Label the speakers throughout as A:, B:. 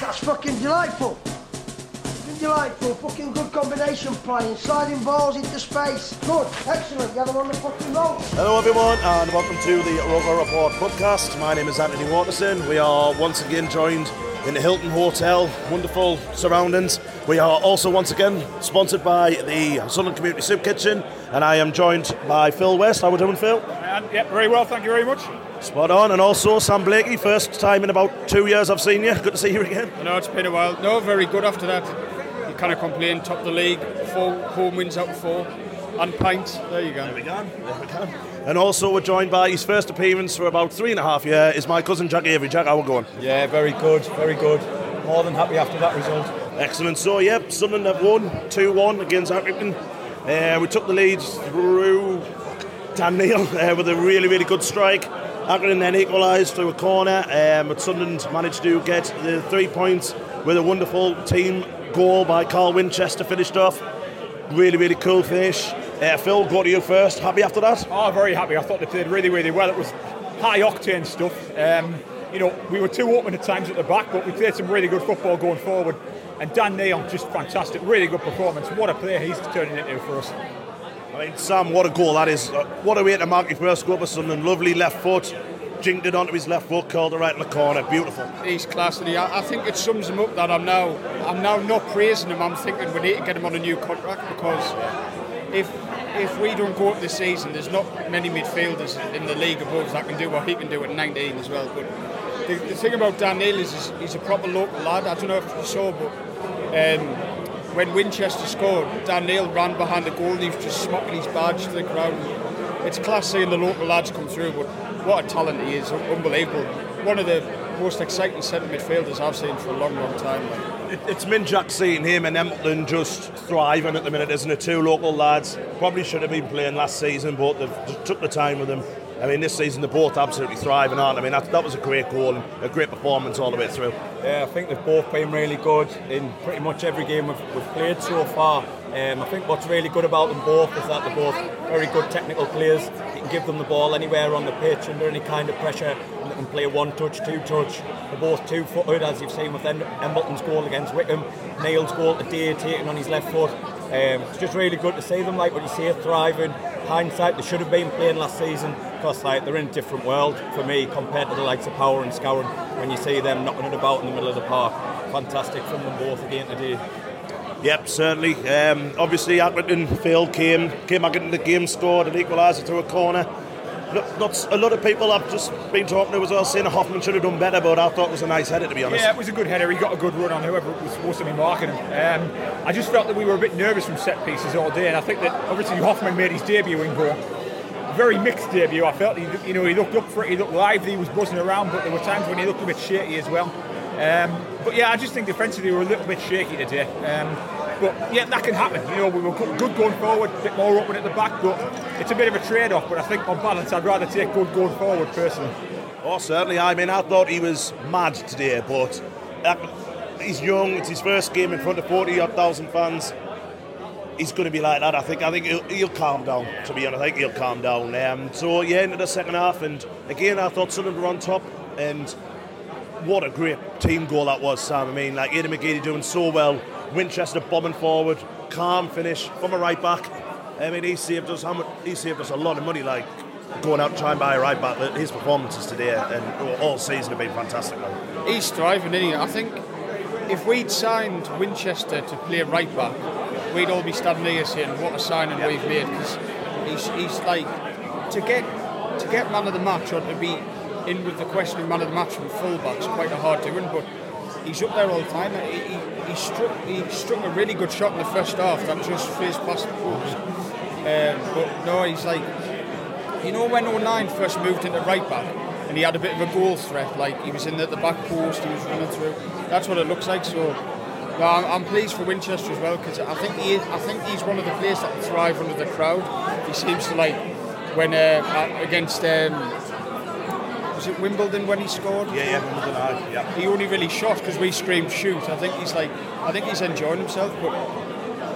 A: That's fucking delightful. Fucking delightful. Fucking good combination playing. Sliding balls into space. Good. Excellent. Get them on the fucking roll.
B: Hello, everyone, and welcome to the Rover Report podcast. My name is Anthony Waterson. We are once again joined in the Hilton Hotel. Wonderful surroundings. We are also once again sponsored by the Sunderland Community Soup Kitchen, and I am joined by Phil West. How are we doing, Phil?
C: And, yeah, very well, thank you very much.
B: Spot on, and also Sam Blakey. First time in about two years I've seen you. Good to see you again.
C: I know it's been a while. No, very good after that. You kind of complained, top of the league, four home wins out of four, and pints. There you go.
B: There we go. There we go. And also we're joined by his first appearance for about three and a half years is my cousin Jack Avery. Jack, how are we going?
D: Yeah, very good, very good. More than happy after that result.
B: Excellent. So, yep, Sunderland have won 2 1 against Accrington. Uh, we took the lead through Dan Neil uh, with a really, really good strike. Accrington then equalised through a corner, um, but Sunderland managed to get the three points with a wonderful team goal by Carl Winchester finished off. Really, really cool finish. Uh, Phil, go to you first. Happy after that?
C: Oh, very happy. I thought they played really, really well. It was high octane stuff. Um, you know, we were too open at times at the back, but we played some really good football going forward. And Dan Neil, just fantastic, really good performance. What a player he's turning into for us.
B: I mean, Sam, what a goal that is. Uh, what a way to mark your first goal for Sunderland. Lovely left foot, jinked it onto his left foot, curled it right in the corner. Beautiful.
C: He's class, I think it sums him up that I'm now, I'm now not praising him. I'm thinking we need to get him on a new contract because if if we don't go up this season, there's not many midfielders in the league above that can do what he can do at 19 as well. But the, the thing about Dan Neil is he's, he's a proper local lad. I don't know if you saw, but um, when Winchester scored, Dan Neil ran behind the goal and he was just smocking his badge to the crowd. It's class seeing the local lads come through, but what a talent he is, unbelievable. One of the most exciting centre midfielders I've seen for a long, long time.
B: It, it's Minjak seeing him and Embleton just thriving at the minute, isn't it? Two local lads. Probably should have been playing last season, but they've just took the time with them. I mean, this season they're both absolutely thriving, aren't they? I mean, that, that was a great goal and a great performance all the way through.
D: Yeah, I think they've both been really good in pretty much every game we've, we've played so far. Um, I think what's really good about them both is that they're both very good technical players. You can give them the ball anywhere on the pitch under any kind of pressure, and they can play one touch, two touch. They're both two footed, as you've seen with Em- Embleton's goal against Wycombe, Neil's goal today, taking on his left foot. Um, it's just really good to see them, like what you say, thriving. Hindsight, they should have been playing last season because like they're in a different world for me compared to the likes of Power and Scowen. When you see them knocking it about in the middle of the park, fantastic from them both again today.
B: Yep, certainly. Um, obviously, Accrington, Phil came came back into the game, scored an equaliser through a corner. Not, a lot of people I've just been talking to as well saying Hoffmann should have done better, but I thought it was a nice header to be honest.
C: Yeah, it was a good header. He got a good run on whoever was supposed to be marking him. Um, I just felt that we were a bit nervous from set pieces all day, and I think that obviously Hoffmann made his debut in goal. Very mixed debut. I felt he, you know, he looked up for it. He looked lively. He was buzzing around, but there were times when he looked a bit shaky as well. Um, but yeah, I just think defensively we were a little bit shaky today. Um, but yeah, that can happen. You know, we were good going forward, a bit more open at the back, but it's a bit of a trade-off. But I think on balance, I'd rather take good going forward personally.
B: Oh, certainly. I mean, I thought he was mad today, but uh, he's young. It's his first game in front of 40 odd thousand fans. He's going to be like that. I think. I think he'll, he'll calm down. To be honest, I think he'll calm down. Um, so yeah, into the second half, and again, I thought Sunderland were on top, and what a great team goal that was, Sam. I mean, like Aiden McGeady doing so well. Winchester bombing forward, calm finish from a right back. I mean, he saved us. He saved us a lot of money. Like going out and trying to buy a right back. His performances today and all season have been fantastic. Man.
C: He's thriving, isn't he? I think if we'd signed Winchester to play right back, we'd all be standing here saying what a signing we've made because he's, he's like to get to get man of the match or to be in with the question of man of the match from fullbacks quite a hard doing, but he's up there all the time. He, he, he, struck he struck a really good shot in the first half that just fizzed past the post. Um, but no, he's like you know when O'Nien first moved into right back and he had a bit of a goal threat, like he was in the, the back post, he was running through. That's what it looks like. So no, I'm, I'm, pleased for Winchester as well because I think he I think he's one of the players that thrive under the crowd. He seems to like when uh, against um, was it Wimbledon when he scored?
B: Yeah, yeah, Wimbledon. yeah.
C: He only really shot because we screamed shoot. I think he's like, I think he's enjoying himself. But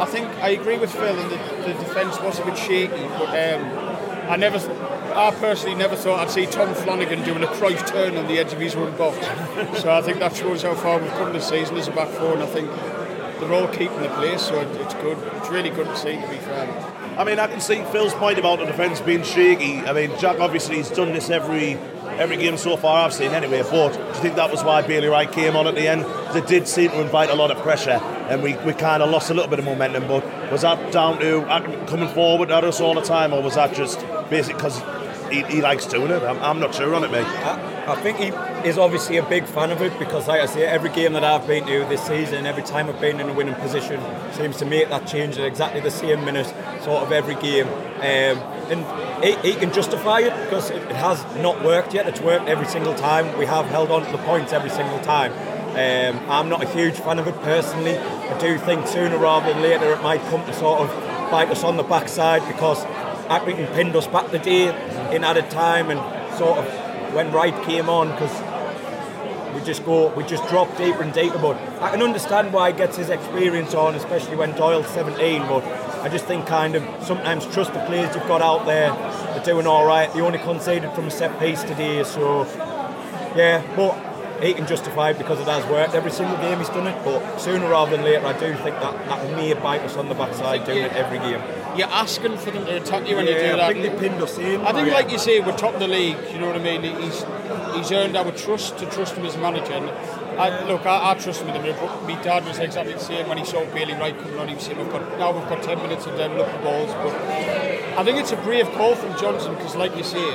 C: I think I agree with Phil, and the, the defence was a bit shaky. But um, I never, I personally never thought I'd see Tom Flanagan doing a Cruyff turn on the edge of his own box. so I think that shows how far we've come this season as a back four, and I think they're all keeping the place. So it's good. It's really good to see. To be fair.
B: I mean, I can see Phil's point about the defence being shaky. I mean, Jack obviously he's done this every every game so far I've seen anyway. But you think that was why Bailey Wright came on at the end? They did seem to invite a lot of pressure, and we, we kind of lost a little bit of momentum. But was that down to coming forward at us all the time, or was that just basically because he, he, likes doing it? I'm, I'm, not sure on it, mate.
D: I, I, think he is obviously a big fan of it because, like I say, every game that I've been to this season, every time I've been in a winning position, seems to make that change at exactly the same minute, sort of every game. Um, and he, he, can justify it because it, it, has not worked yet. It's worked every single time. We have held on to the points every single time. Um, I'm not a huge fan of it personally. I do think sooner rather than later it might come to sort of bite us on the backside because Accrington pinned us back the day in added time and sort of when Wright came on because we just go we just drop deeper and deeper but I can understand why he gets his experience on especially when Doyle's 17 but I just think kind of sometimes trust the players you've got out there. They're doing all right. They only conceded from a set piece today, so yeah. But he can justify it because it has worked. Every single game he's done it, but sooner rather than later, I do think that that may bite us on the backside doing it every game.
C: You're asking for them to attack you when yeah, you do
D: that. I think they pinned us in.
C: I think, oh, like you say, we're top of the league. You know what I mean? He's he's earned our trust to trust him as manager. And I, look, I, I trust him with him. But my dad was exactly the same when he saw Bailey Wright coming on. He said, "We've got now we've got ten minutes of them looking balls." But I think it's a brave call from Johnson because, like you say,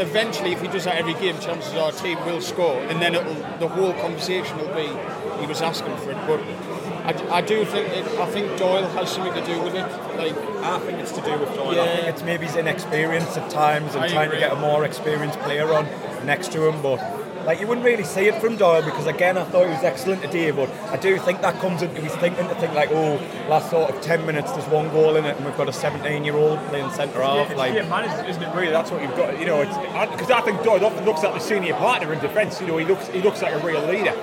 C: eventually, if he does that every game, chances are our team will score, and then it'll the whole conversation will be he was asking for it. But I, I do think it, I think Doyle has something to do with it. Like
D: I think it's to do with Doyle. Yeah. I think it's maybe his inexperience at times and I trying agree. to get a more experienced player on next to him, but. Like you wouldn't really see it from Doyle because again I thought he was excellent today, but I do think that comes into his thinking to think like, oh, last sort of ten minutes there's one goal in it and we've got a 17 year old playing centre half.
E: Yeah,
D: like,
E: yeah, management, isn't it? Really, that's what you've got. You know, because I think Doyle often looks like the senior partner in defence. You know, he looks he looks like a real leader.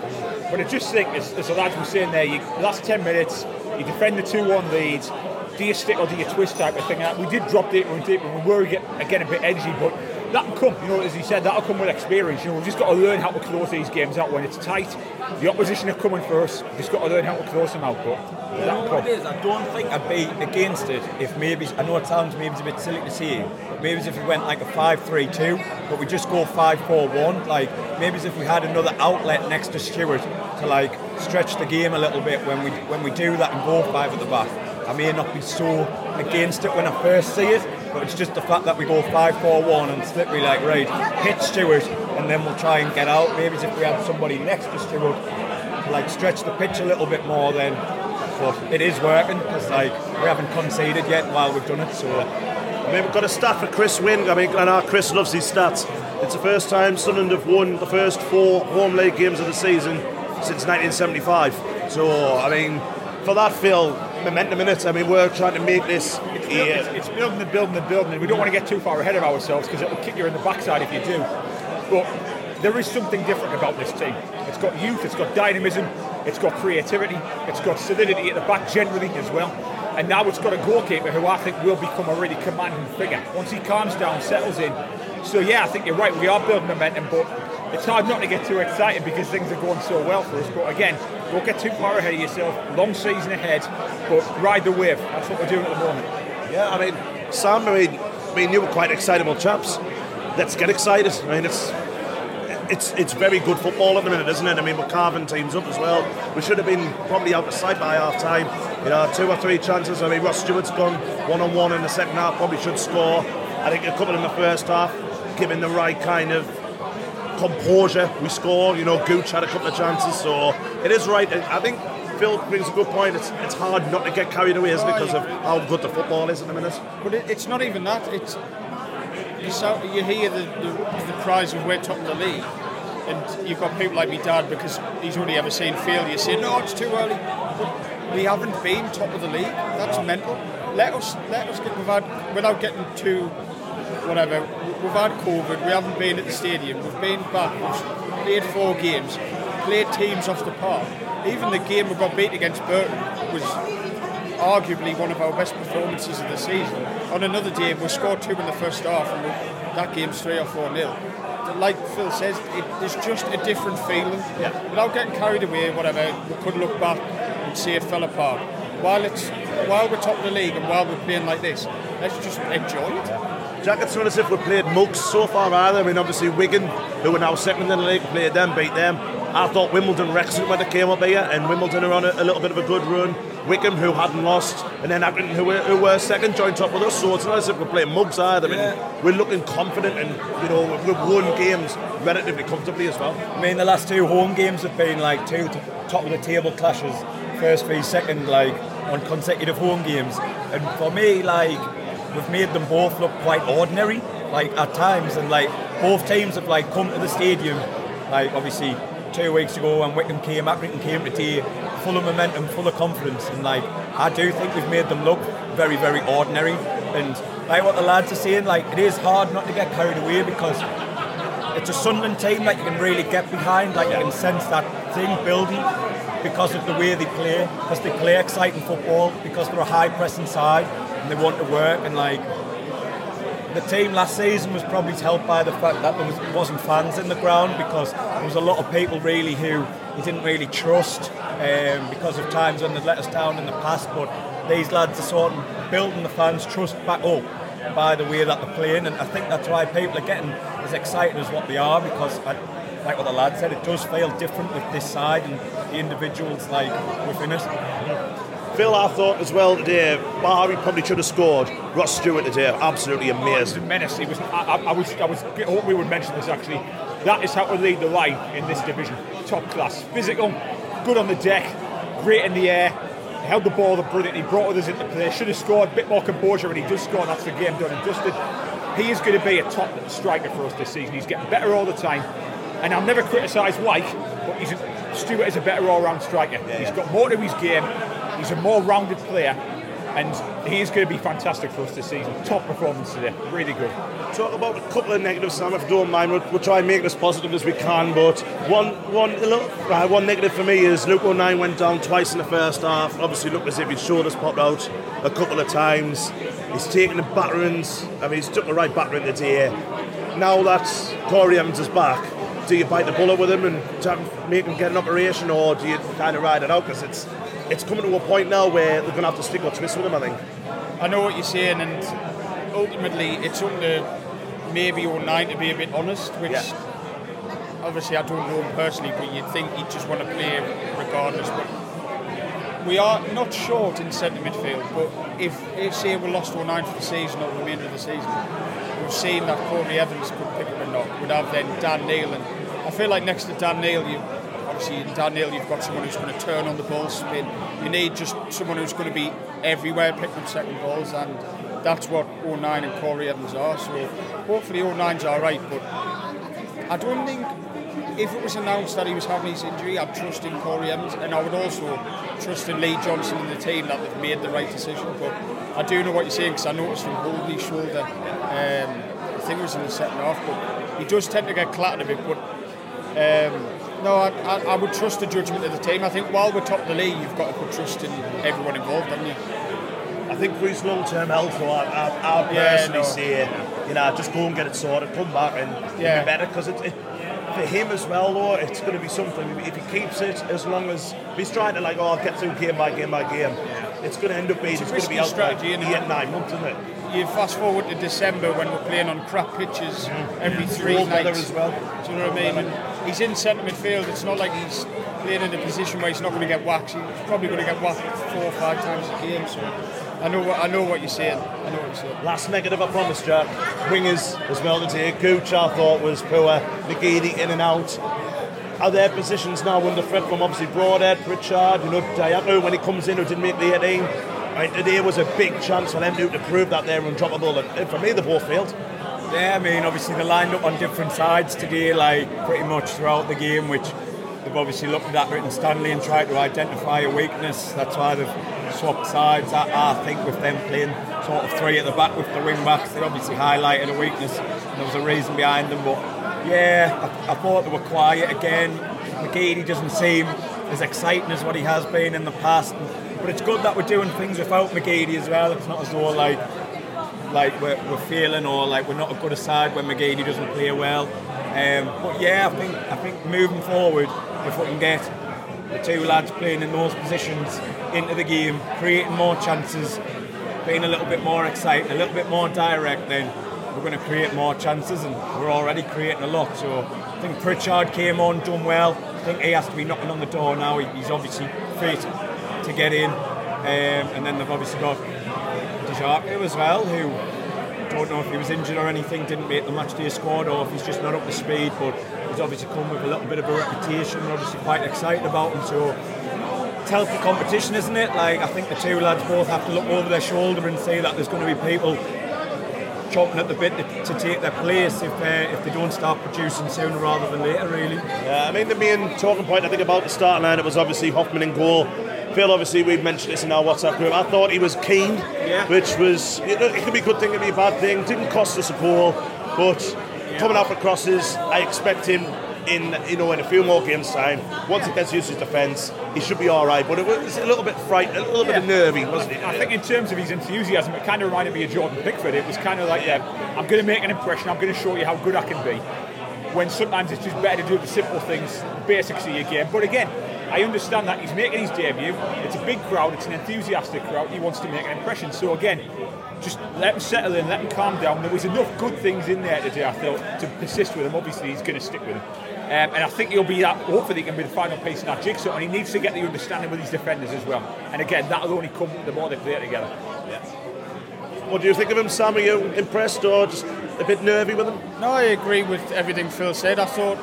E: But I just think, as, as the lads were saying there, you, last 10 minutes, you defend the 2 1 leads, do you stick or do you twist type of thing. Uh, we did drop deeper and deeper, and we were again a bit edgy, but that'll come, you know, as he said, that'll come with experience. You know, we've just got to learn how to close these games out when it's tight. The opposition are coming for us, we've just got to learn how to close them out. But
D: you know what it is? I don't think I'd be against it if maybe, I know it sounds maybe it's a bit silly to say, but maybe if we went like a 5 3 2, but we just go 5 4 1. Like, maybe if we had another outlet next to Stewart to like stretch the game a little bit when we when we do that and go five at the back. I may not be so against it when I first see it, but it's just the fact that we go 5 4 1 and Slippery like, right, hit Stewart, and then we'll try and get out. Maybe if we had somebody next to Stewart like stretch the pitch a little bit more, then. But it is working because like we haven't conceded yet while we've done it. So
B: I mean, we've got a stat for Chris Wynn. I mean, I know Chris loves his stats. It's the first time Sunderland have won the first four home league games of the season since 1975. So, I mean, for that, Phil, momentum in it. I mean, we're trying to make this.
E: It's, it's, building and building and building, and we don't want to get too far ahead of ourselves because it'll kick you in the backside if you do. But there is something different about this team. It's got youth, it's got dynamism, it's got creativity, it's got solidity at the back generally as well. And now it's got a goalkeeper who I think will become a really commanding figure once he calms down, settles in. So yeah, I think you're right. We are building momentum, but it's hard not to get too excited because things are going so well for us. But again, don't get too far ahead of yourself. Long season ahead, but ride the wave. That's what we're doing at the moment.
B: Yeah, I mean, Sam, I mean, me and you were quite excitable chaps. Let's get excited. I mean, it's it's it's very good football at the minute, isn't it? I mean, we're carving teams up as well. We should have been probably out of sight by half time. You know, two or three chances. I mean, Ross Stewart's gone one on one in the second half. Probably should score. I think a couple in the first half, given the right kind of composure, we score. You know, Gooch had a couple of chances, so it is right. I think Phil brings a good point. It's, it's hard not to get carried away, isn't it, because of how good the football is at the minute.
C: But it, it's not even that. It's you, so, you hear the, the, the cries of we're top of the league, and you've got people like me dad because he's only ever seen failure saying no, it's too early. But we haven't been top of the league. That's mental. Let us let us get we've had without getting too whatever. We've had COVID. We haven't been at the stadium. We've been back. We've played four games. Played teams off the park. Even the game we got beat against Burton was arguably one of our best performances of the season. On another day, we scored two in the first half, and we, that game's three or four nil. Like Phil says, it, there's just a different feeling.
B: Yeah.
C: Without getting carried away, whatever, we could look back and see it fell apart. While it's while we're top of the league and while we're playing like this, let's just enjoy it.
B: Jack, it's not as if we've played mugs so far either. I mean, obviously Wigan, who are now second in the league, played them, beat them. I thought Wimbledon Wrexham when they came up here, and Wimbledon are on a, a little bit of a good run. Wycombe, who hadn't lost, and then Accrington, who were, who were second, joined top with us. So it's not as if we're playing mugs either. I mean,
D: Yeah.
B: we're looking confident, and you know we've won games relatively comfortably as well.
D: I mean, the last two home games have been like two top of the table clashes, first v second, like on consecutive home games. And for me, like we've made them both look quite ordinary, like at times, and like both teams have like come to the stadium, like obviously two weeks ago when Wycombe came, Accrington came today, full of momentum, full of confidence, and like I do think we've made them look very, very ordinary. And like what the lads are saying, like it is hard not to get carried away because it's a Sunderland team that you can really get behind, like you can sense that thing building because of the way they play, because they play exciting football, because they're a high pressing side and they want to work and like the team last season was probably helped by the fact that there was, wasn't fans in the ground because there was a lot of people really who he didn't really trust um, because of times when they'd let us down in the past. But these lads are sort of building the fans' trust back up by the way that they're playing, and I think that's why people are getting as excited as what they are because. I, like what the lad said, it does feel different with this side and the individuals like within it.
B: Phil, I thought as well today, Barry probably should have scored. Ross Stewart today, absolutely amazing.
E: a menace. He was. I, I, was. I was. I hope we would mention this actually. That is how to lead the line in this division. Top class, physical, good on the deck, great in the air. Held the ball brilliantly, brought others into play. Should have scored a bit more composure when he does score. and That's the game done and dusted. He is going to be a top striker for us this season. He's getting better all the time. And I'll never criticise Wyke, but he's a, Stewart is a better all-round striker. He's got more to his game. He's a more rounded player, and he's going to be fantastic for us this season. Top performance today, really good.
B: Talk about a couple of negatives, Sam, if you don't mind. We'll, we'll try and make it as positive as we can. But one, one, little, right, one negative for me is Luke O'Nien went down twice in the first half. Obviously, looked as if his shoulders popped out a couple of times. He's taken the batterings. I mean, he's took the right battering today. Now that Corry Evans is back, do you bite the bullet with him and make him get an operation, or do you kind of ride it out? Because it's it's coming to a point now where they're going to have to stick or twist with him. I think.
C: I know what you're saying, and ultimately it's up to maybe O'Nien to be a bit honest, which
B: Yeah.
C: obviously I don't know him personally, but you'd think he'd just want to play regardless. But we are not short in centre midfield, but if, if say we lost all O'Nien for the season or the remainder of the season, we've seen that Corry Evans could pick up a knock. We'd have then Dan Neil, and I feel like next to Dan Neil, you obviously in Dan Neil you've got someone who's going to turn on the ball spin. You need just someone who's going to be everywhere picking up second balls, and that's what O'Nien and Corry Evans are. So hopefully O'Nien's all right, but I don't think if it was announced that he was having his injury, I'd trust in Corry Evans, and I would also trust in Lee Johnson and the team that they've made the right decision. But I do know what you're saying because I noticed him holding his shoulder, um, I think it was in the second half, but he does tend to get clattered a bit. But um, no, I, I, I would trust the judgment of the team. I think while we're top of the league, you've got to put trust in everyone involved, haven't you?
B: I think for his long-term health, though, I, I, I
C: Yeah,
B: personally
C: no.
B: say, you know, just go and get it sorted, come back and
C: Yeah.
B: be better because it, it, for him as well, though, it's going to be something. If he keeps it, as long as he's trying to like, oh, I'll get through game by game by game, it's going to end up being
C: It's a
B: it's going to be
C: risky
B: out for like
C: strategy,
B: eight,
C: isn't
B: nine months, isn't it?
C: you fast forward to December when we're playing on crap pitches every three
B: Cold
C: nights.
B: as well.
C: Do you know what I mean? He's in centre midfield. It's not like he's playing in a position where he's not going to get whacked. He's probably going to get whacked four or five times a game. So I know what I know what you're saying. I know what you're saying.
B: Last negative, I promise, Jack. Wingers as well today. Gooch, I thought, was poor. McGeady in and out. Are their positions now under threat from obviously Broadhead, Pritchard, you know, Dajaku when he comes in who didn't make the 18? I mean, today was a big chance for them to, to prove that they're undroppable. And for me, they both failed.
D: Yeah, I mean, obviously they lined up on different sides today, like pretty much throughout the game, which they've obviously looked at Britton Stanley and tried to identify a weakness. That's why they've swapped sides. I, I think with them playing sort of three at the back with the wing backs, they obviously highlighted a weakness. And there was a reason behind them, but yeah, I, I thought they were quiet again. McGeady doesn't seem as exciting as what he has been in the past. But it's good that we're doing things without McGeady as well. It's not as though like like we're, we're feeling or like we're not a good aside when McGeady doesn't play well. Um, but yeah, I think I think moving forward, if we can get the two lads playing in those positions into the game, creating more chances, being a little bit more exciting, a little bit more direct, then we're going to create more chances, and we're already creating a lot. So I think Pritchard came on, done well. I think he has to be knocking on the door now. He- He's obviously fit to get in, um, and then they've obviously got Dajaku as well, who don't know if he was injured or anything, didn't make the match day squad, or if he's just not up to speed. But he's obviously come with a little bit of a reputation. We're obviously quite excited about him. So it's healthy competition, isn't it? Like I think the two lads both have to look over their shoulder and say that there's going to be people chomping at the bit to, to take their place if uh, if they don't start producing sooner rather than later. Really.
B: Yeah, I mean, the main talking point I think about the starting line, it was obviously Hoffmann and goal. Phil, obviously, we've mentioned this in our WhatsApp group. I thought he was keen,
D: Yeah.
B: which was, it, it could be a good thing, it could be a bad thing. Didn't cost us a goal, but coming out for crosses, I expect him in, you know, in a few more games' time. Once he gets used to his defence, he should be all right. But it was a little bit frightened, a little bit
E: Yeah.
B: nervy, wasn't it?
E: I think in terms of his enthusiasm, it kind of reminded me of Jordan Pickford. It was kind of like, yeah, I'm going to make an impression. I'm going to show you how good I can be. When sometimes it's just better to do the simple things, basics of your game. But again, I understand that he's making his debut. It's a big crowd. It's an enthusiastic crowd. He wants to make an impression. So again, just let him settle in, let him calm down. There was enough good things in there today, I thought, to persist with him. Obviously, he's going to stick with him. Um, and I think he'll be that. Hopefully, he can be the final piece in that jigsaw. And he needs to get the understanding with his defenders as well. And again, that'll only come the more they play together.
B: What do you think of him, Sam? Are you impressed or just a bit nervy with him?
C: No, I agree with everything Phil said. I thought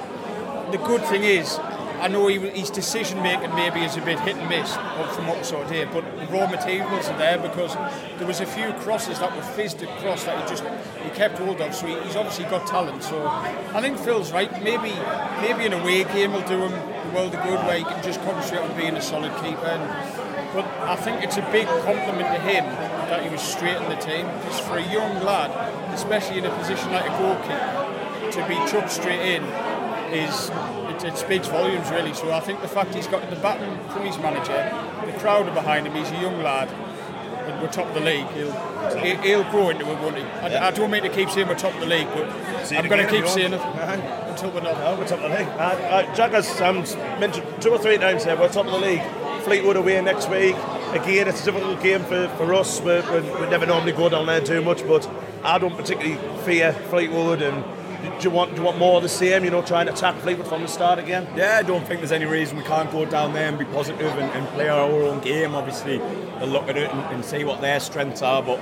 C: the good thing is, I know he, his decision making maybe is a bit hit and miss from what we saw here, but the raw materials are there because there was a few crosses that were fizzed across that he just he kept hold of. So he, he's obviously got talent. So I think Phil's right. Maybe maybe an away game will do him the world of good where he can just concentrate on being a solid keeper. And, but I think it's a big compliment to him that he was straight in the team. Because for a young lad, especially in a position like a goalkeeper, to be chucked straight in is it, it speaks volumes really. So I think the fact he's got the baton from his manager, the crowd are behind him. He's a young lad. and We're top of the league. He'll he- he'll grow into it, won't he? I, I don't mean to keep saying we're top of the league, but
B: it
C: I'm going to keep saying it
B: want.
C: until we're not.
B: No, we're top of the league. Uh, uh, Jack has um, mentioned two or three times here, we're top of the league. Fleetwood away next week. Again, it's a difficult game for, for us. We, we never normally go down there too much, but I don't particularly fear Fleetwood. And do you want do you want more of the same? You know, try and attack Fleetwood from the start again.
D: Yeah, I don't think there's any reason we can't go down there and be positive and, and play our own game. Obviously, they'll look at it and, and see what their strengths are. But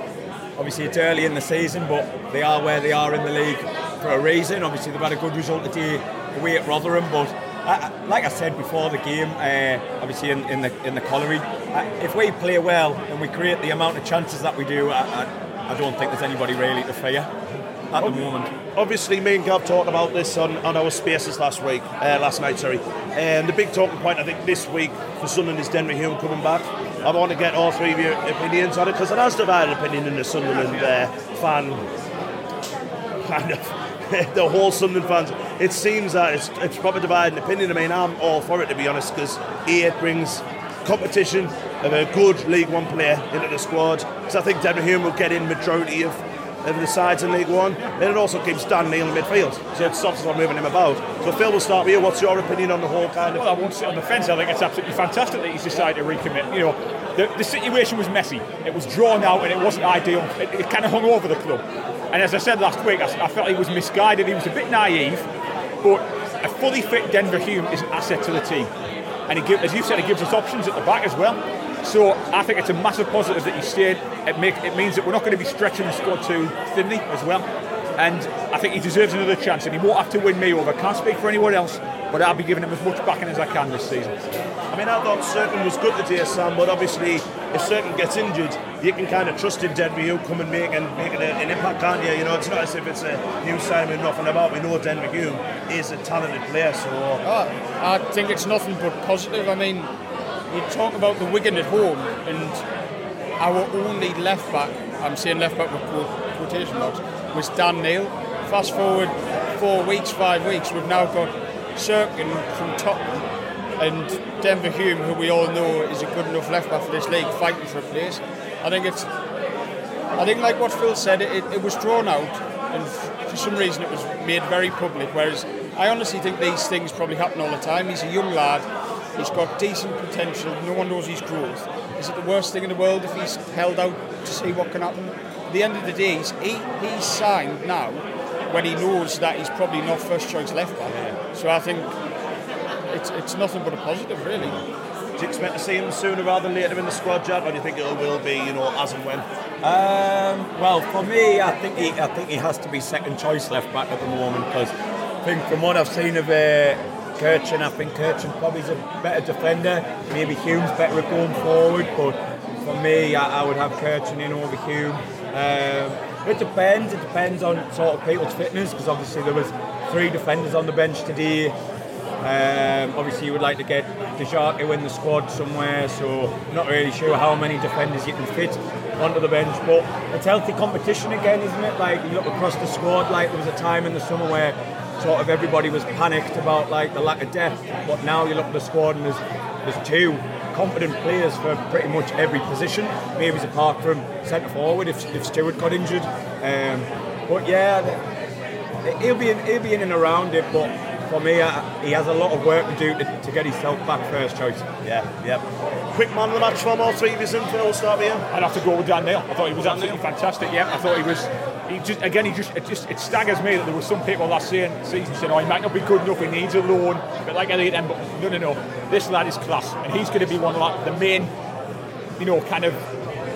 D: obviously, it's early in the season, but they are where they are in the league for a reason. Obviously, they've had a good result today away at Rotherham, but. I, I- like I said before the game, uh, obviously in, in the in the colliery, uh, if we play well and we create the amount of chances that we do, I, I, I don't think there's anybody really to fear at the moment.
B: Obviously, me and Gav talked about this on, on our spaces last week, uh, last night, sorry. And the big talking point, I think, this week for Sunderland is Denver Hume coming back. I want to get all three of your opinions on it because it has divided opinion in the Sunderland uh, fan kind of the whole Sunderland fans. It seems that it's, it's probably divided opinion. I mean, I'm all for it to be honest because it brings competition of a good League One player into the squad. So I think Denver Hume will get in majority of of the sides in League One. And it also keeps Dan Neil in midfield, so it stops us from moving him about. So Phil, we'll start with you. What's your opinion on the whole kind of?
E: Well, I won't sit on the fence. I think it's absolutely fantastic that he's decided to recommit. You know, the, the situation was messy. It was drawn out and it wasn't ideal. It, it kind of hung over the club. And as I said last week, I, I felt he was misguided. He was a bit naive, but a fully fit Denver Hume is an asset to the team. And he as you said, he gives us options at the back as well. So I think it's a massive positive that he stayed. It, make, it means that we're not going to be stretching the squad too thinly as well. And I think he deserves another chance. And he won't have to win me over. Can't speak for anyone else, but I'll be giving him as much backing as I can this season.
B: I mean, I thought Cirkin was good today, Sam, but obviously, if Cirkin gets injured, you can kind of trust him, in Denver Hume come and make and make an, an impact, can't you? You know, it's not as if it's a new sign with nothing about. We know Denver Hume is a talented player, so.
C: Oh, I think it's nothing but positive. I mean, you talk about the Wigan at home, and our only left back, I'm saying left back with quotation marks, was Dan Neil. Fast forward four weeks, five weeks, we've now got Cirkin from Tottenham and Denver Hume, who we all know is a good enough left back for this league, fighting for a place. I think it's, I think like what Phil said, it, it was drawn out, and for some reason it was made very public. Whereas I honestly think these things probably happen all the time. He's a young lad, he's got decent potential. No one knows his growth. Is it the worst thing in the world if he's held out to see what can happen? At the end of the day, he's, he, he's signed now when he knows that he's probably not first choice left back. So I think it's, it's nothing but a positive, really.
B: Do you expect to see him sooner rather than later in the squad, Jack, or do you think it will be, you know, as and when?
D: Um, well, for me, I think he, I think he has to be second choice left back at the moment because I think from what I've seen of uh, Cirkin, I think Cirkin probably is a better defender. Maybe Hume's better at going forward, but for me, I, I would have Cirkin in over Hume. Um, it depends. It depends on sort of people's fitness because obviously there was three defenders on the bench today. Um, obviously, you would like to get Dajaku in the squad somewhere, so not really sure how many defenders you can fit onto the bench. But it's healthy competition again, isn't it? Like you look across the squad, like there was a time in the summer where sort of everybody was panicked about like the lack of depth, but now you look at the squad and there's there's two confident players for pretty much every position, maybe apart from centre forward if, if Stewart got injured. Um, but yeah, he'll be in, he'll be in and around it, but for me, uh, he has a lot of work to do to, to get himself back first choice.
B: Yeah, yeah. Quick man of the match from all three of us in Phil, start with you.
E: I'd have to go with Dan Neil. I thought he was absolutely fantastic. Yeah, I thought he was. He just again, he just it just it staggers me that there were some people last season, season saying, "Oh, he might not be good enough. He needs a loan." But like Elliot, but no, no, no. This lad is class, and he's going to be one of like, the main, you know, kind of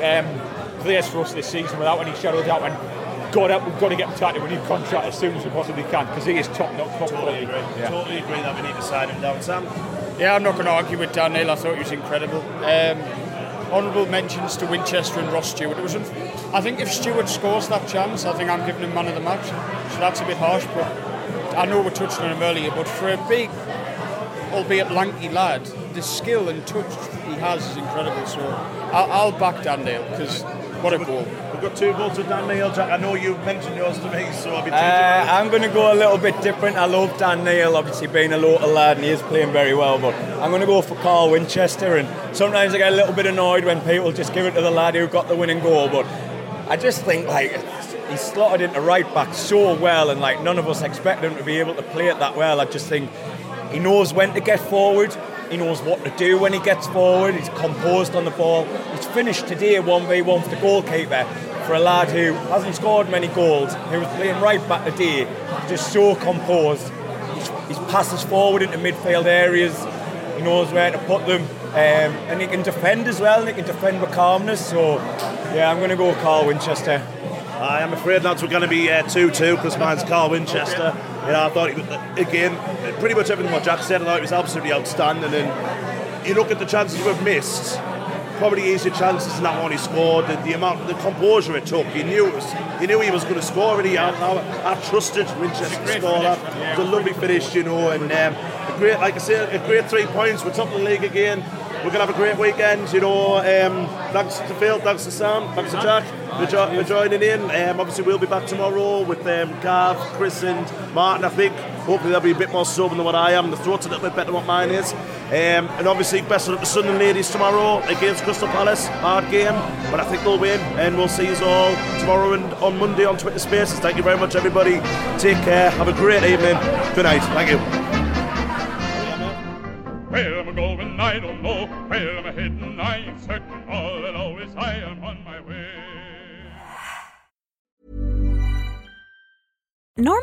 E: um, players for us this season without any shadow of doubt. And God help, we've got to get him tied to a new contract as soon as we possibly can because he is top notch.
B: Totally agree. Yeah. Totally agree that we need to sign him down, Sam.
C: Yeah, I'm not going to argue with Dan Neil. I thought he was incredible. Um, honourable mentions to Winchester and Ross Stewart. It was, I think, if Stewart scores that chance, I think I'm giving him man of the match. So that's a bit harsh, but I know we touched on him earlier. But for a big, albeit lanky lad, the skill and touch he has is incredible. So I'll, I'll back Dan Neil because what a goal.
B: We've got two votes with Dan Neil. Jack, I know you mentioned yours to me, so I'll be.
D: Uh, I'm going to go a little bit different. I love Dan Neil, obviously being a local lad, and he is playing very well. But I'm going to go for Carl Winchester. And sometimes I get a little bit annoyed when people just give it to the lad who got the winning goal. But I just think like he slotted into right back so well, and like none of us expect him to be able to play it that well. I just think he knows when to get forward. He knows what to do when he gets forward. He's composed on the ball. Finished today 1v1 for the goalkeeper for a lad who hasn't scored many goals, who was playing right back today, just so composed. He's passes forward into midfield areas. He knows where to put them. Um, and he can defend as well, and he can defend with calmness. So, yeah, I'm going to go Carl Winchester.
B: I am afraid lads we're going to be 2 uh, 2 because mine's Carl Winchester. You know, I thought, was, again, pretty much everything what Jack said, I thought it was absolutely outstanding. And you look at the chances we've missed, probably easier chances than that one he scored. The, the amount, the composure it took, He knew it was, you knew he was going to score. And he, I, I, I trusted Winchester to score that. It was a lovely finish, you know, and um, a great, like I said, a great three points. We're top of the league again. We're going to have a great weekend, you know. Um, thanks to Phil, thanks to Sam, thanks to Jack for, jo- for joining in. Um, obviously, we'll be back tomorrow with um, Gav, Chris, and Martin, I think. Hopefully they'll be a bit more sober than what I am. The throat's a little bit better than what mine is. Um, and obviously, best of luck to Sunderland ladies tomorrow against Crystal Palace. Hard game, but I think they'll win. And we'll see you all tomorrow and on Monday on Twitter Spaces. Thank you very much, everybody. Take care. Have a great evening. Good night. Thank you.